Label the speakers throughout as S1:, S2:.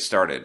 S1: started.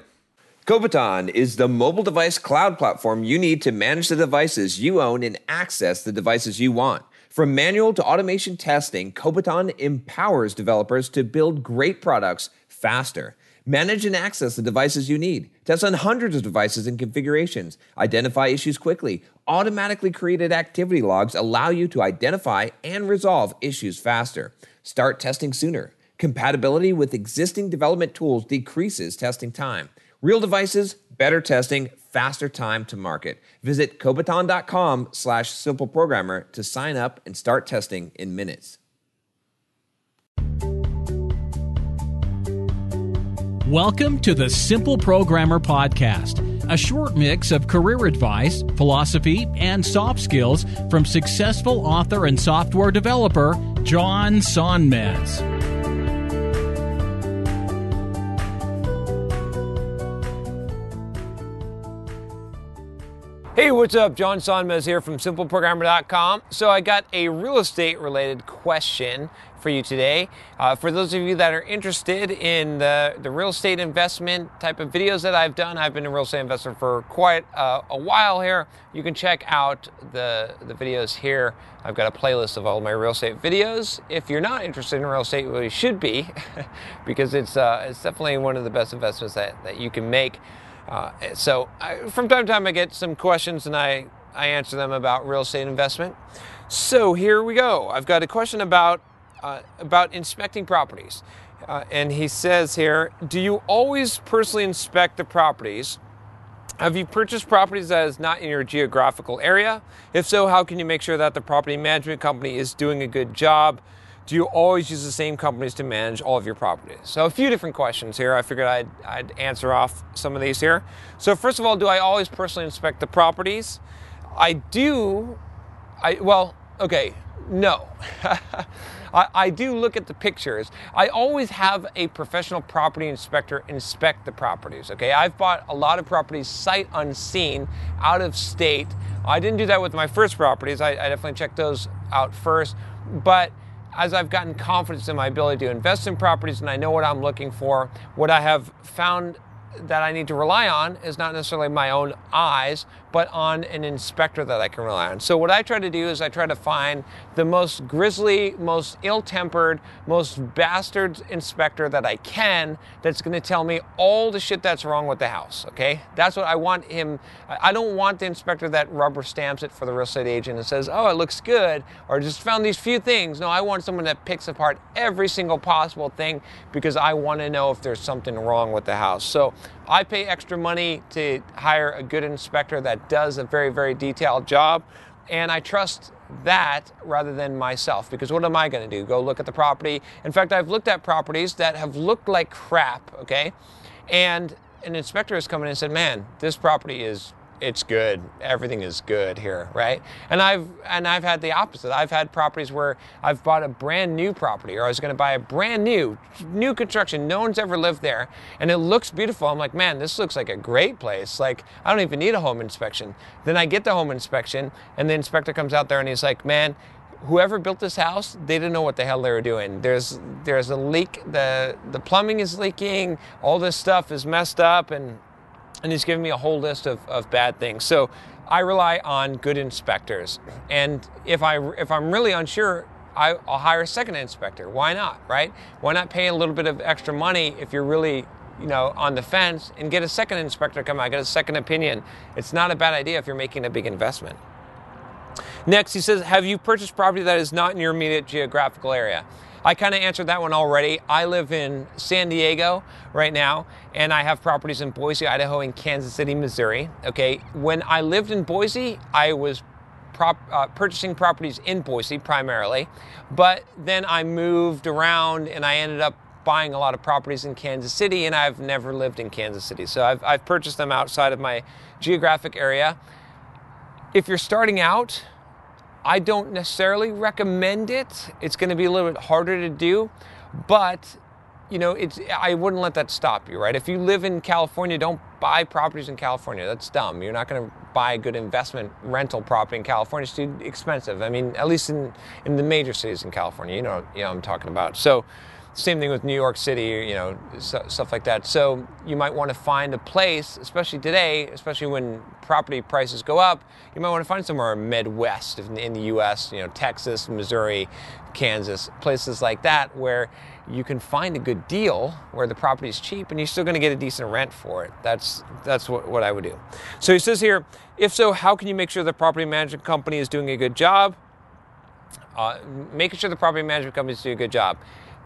S2: Kobiton is the mobile device cloud platform you need to manage the devices you own and access the devices you want. From manual to automation testing, Kobiton empowers developers to build great products faster. Manage and access the devices you need. Test on hundreds of devices and configurations. Identify issues quickly. Automatically created activity logs allow you to identify and resolve issues faster. Start testing sooner. Compatibility with existing development tools decreases testing time. Real devices, better testing, faster time to market. Visit Kobiton.com slash simple programmer to sign up and start testing in minutes.
S3: Welcome to the Simple Programmer Podcast, a short mix of career advice, philosophy, and soft skills from successful author and software developer John Sonmez.
S2: Hey, what's up? John Sonmez here from simpleprogrammer.com. So, I got a real estate related question for you today. Uh, for those of you that are interested in the, the real estate investment type of videos that I've done, I've been a real estate investor for quite uh, a while here. You can check out the, the videos here. I've got a playlist of all my real estate videos. If you're not interested in real estate, well, you should be, because it's, uh, it's definitely one of the best investments that, that you can make. Uh, so I, from time to time, I get some questions and I, I answer them about real estate investment. So here we go. I've got a question about uh, about inspecting properties, uh, and he says here, "Do you always personally inspect the properties?" Have you purchased properties that is not in your geographical area? If so, how can you make sure that the property management company is doing a good job? Do you always use the same companies to manage all of your properties? So, a few different questions here. I figured I'd, I'd answer off some of these here. So, first of all, do I always personally inspect the properties? I do. I well, okay, no. I, I, do look at the pictures. I always have a professional property inspector inspect the properties. Okay, I've bought a lot of properties sight unseen, out of state. I didn't do that with my first properties. I, I definitely checked those out first, but as I've gotten confidence in my ability to invest in properties and I know what I'm looking for, what I have found that I need to rely on is not necessarily my own eyes, but on an inspector that I can rely on. So, what I try to do is I try to find the most grisly, most ill tempered, most bastard inspector that I can that's going to tell me all the shit that's wrong with the house. Okay? That's what I want him. I don't want the inspector that rubber stamps it for the real estate agent and says, oh, it looks good, or just found these few things. No, I want someone that picks apart every single possible thing because I want to know if there's something wrong with the house. So, I pay extra money to hire a good inspector that does a very, very detailed job, and I trust that rather than myself because what am I going to do? Go look at the property. In fact, I've looked at properties that have looked like crap, okay? And an inspector has come in and said, "Man, this property is it's good. Everything is good here, right? And I've and I've had the opposite. I've had properties where I've bought a brand new property, or I was going to buy a brand new, new construction. No one's ever lived there, and it looks beautiful. I'm like, man, this looks like a great place. Like I don't even need a home inspection. Then I get the home inspection, and the inspector comes out there and he's like, man, whoever built this house, they didn't know what the hell they were doing. There's there's a leak. The the plumbing is leaking. All this stuff is messed up, and and he's giving me a whole list of, of bad things. So I rely on good inspectors. And if I if I'm really unsure, I, will hire a second inspector. Why not, right? Why not pay a little bit of extra money if you're really you know on the fence and get a second inspector to come out, get a second opinion. It's not a bad idea if you're making a big investment. Next, he says, Have you purchased property that is not in your immediate geographical area? I kind of answered that one already. I live in San Diego right now, and I have properties in Boise, Idaho, and Kansas City, Missouri. Okay, when I lived in Boise, I was prop, uh, purchasing properties in Boise primarily, but then I moved around and I ended up buying a lot of properties in Kansas City, and I've never lived in Kansas City. So I've, I've purchased them outside of my geographic area. If you're starting out, I don't necessarily recommend it. It's going to be a little bit harder to do, but you know, it's I wouldn't let that stop you, right? If you live in California, don't buy properties in California. That's dumb. You're not going to buy a good investment rental property in California. It's too expensive. I mean, at least in in the major cities in California, you know, you know I'm talking about. So, same thing with New York City, you know, stuff like that. So you might want to find a place, especially today, especially when property prices go up. You might want to find somewhere Midwest in the U.S., you know, Texas, Missouri, Kansas, places like that, where you can find a good deal, where the property is cheap, and you're still going to get a decent rent for it. That's that's what, what I would do. So he says here, if so, how can you make sure the property management company is doing a good job? Uh, making sure the property management company is doing a good job.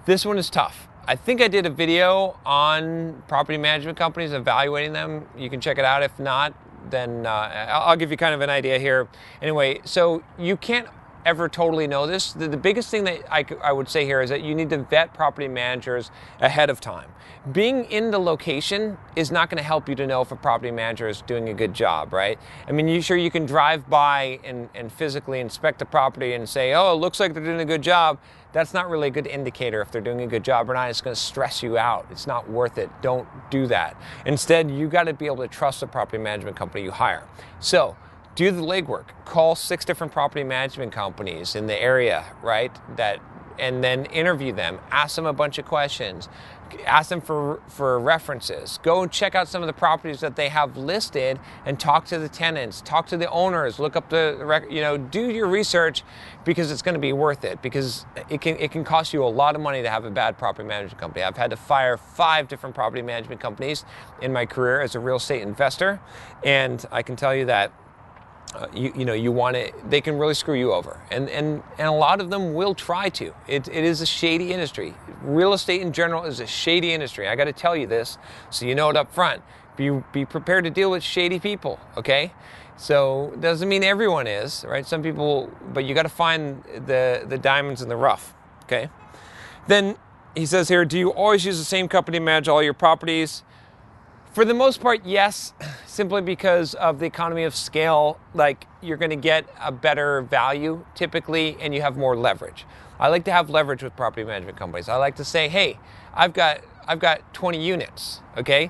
S2: This one is tough. I think I did a video on property management companies, evaluating them. You can check it out. If not, then uh, I'll give you kind of an idea here. Anyway, so you can't ever totally know this. The, the biggest thing that I, I would say here is that you need to vet property managers ahead of time. Being in the location is not going to help you to know if a property manager is doing a good job, right? I mean, you sure you can drive by and, and physically inspect the property and say, oh, it looks like they're doing a good job that's not really a good indicator if they're doing a good job or not. It's going to stress you out. It's not worth it. Don't do that. Instead, you got to be able to trust the property management company you hire. So, do the legwork. Call six different property management companies in the area, right? That and then interview them, ask them a bunch of questions, ask them for, for references. Go and check out some of the properties that they have listed and talk to the tenants, talk to the owners, look up the, you know, do your research because it's going to be worth it because it can, it can cost you a lot of money to have a bad property management company. I've had to fire five different property management companies in my career as a real estate investor, and I can tell you that uh, you, you know you want to they can really screw you over. And and and a lot of them will try to. It, it is a shady industry. Real estate in general is a shady industry. I got to tell you this so you know it up front. Be be prepared to deal with shady people okay? So doesn't mean everyone is right? Some people but you got to find the the diamonds in the rough okay? Then he says here do you always use the same company to manage all your properties for the most part, yes, simply because of the economy of scale. Like you're going to get a better value typically, and you have more leverage. I like to have leverage with property management companies. I like to say, hey, I've got I've got 20 units. Okay,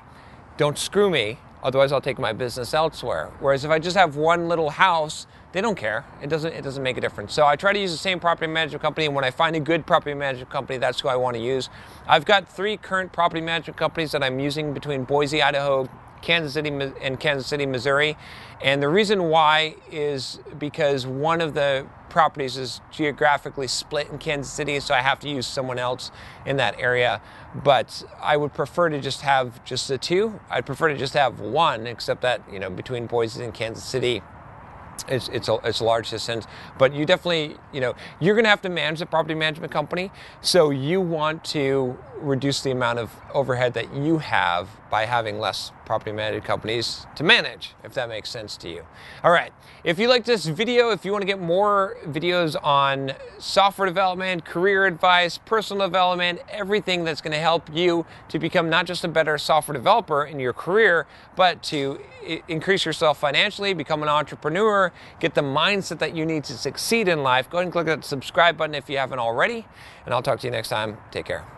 S2: don't screw me. Otherwise, I'll take my business elsewhere. Whereas if I just have one little house they don't care. It doesn't it doesn't make a difference. So I try to use the same property management company and when I find a good property management company, that's who I want to use. I've got 3 current property management companies that I'm using between Boise, Idaho, Kansas City and Kansas City, Missouri. And the reason why is because one of the properties is geographically split in Kansas City, so I have to use someone else in that area. But I would prefer to just have just the two. I'd prefer to just have one, except that, you know, between Boise and Kansas City, it's it's a, it's a large distance, but you definitely you know you're going to have to manage the property management company, so you want to reduce the amount of overhead that you have by having less
S4: property management companies to manage, if that makes sense to you. All right, if you like this video, if you want to get more videos on software development, career advice, personal development, everything that's going to help you to become not just a better software developer in your career, but to increase yourself financially, become an entrepreneur, get the mindset that you need to succeed in life, go ahead and click that subscribe button if you haven't already. And I'll talk to you next time. Take care.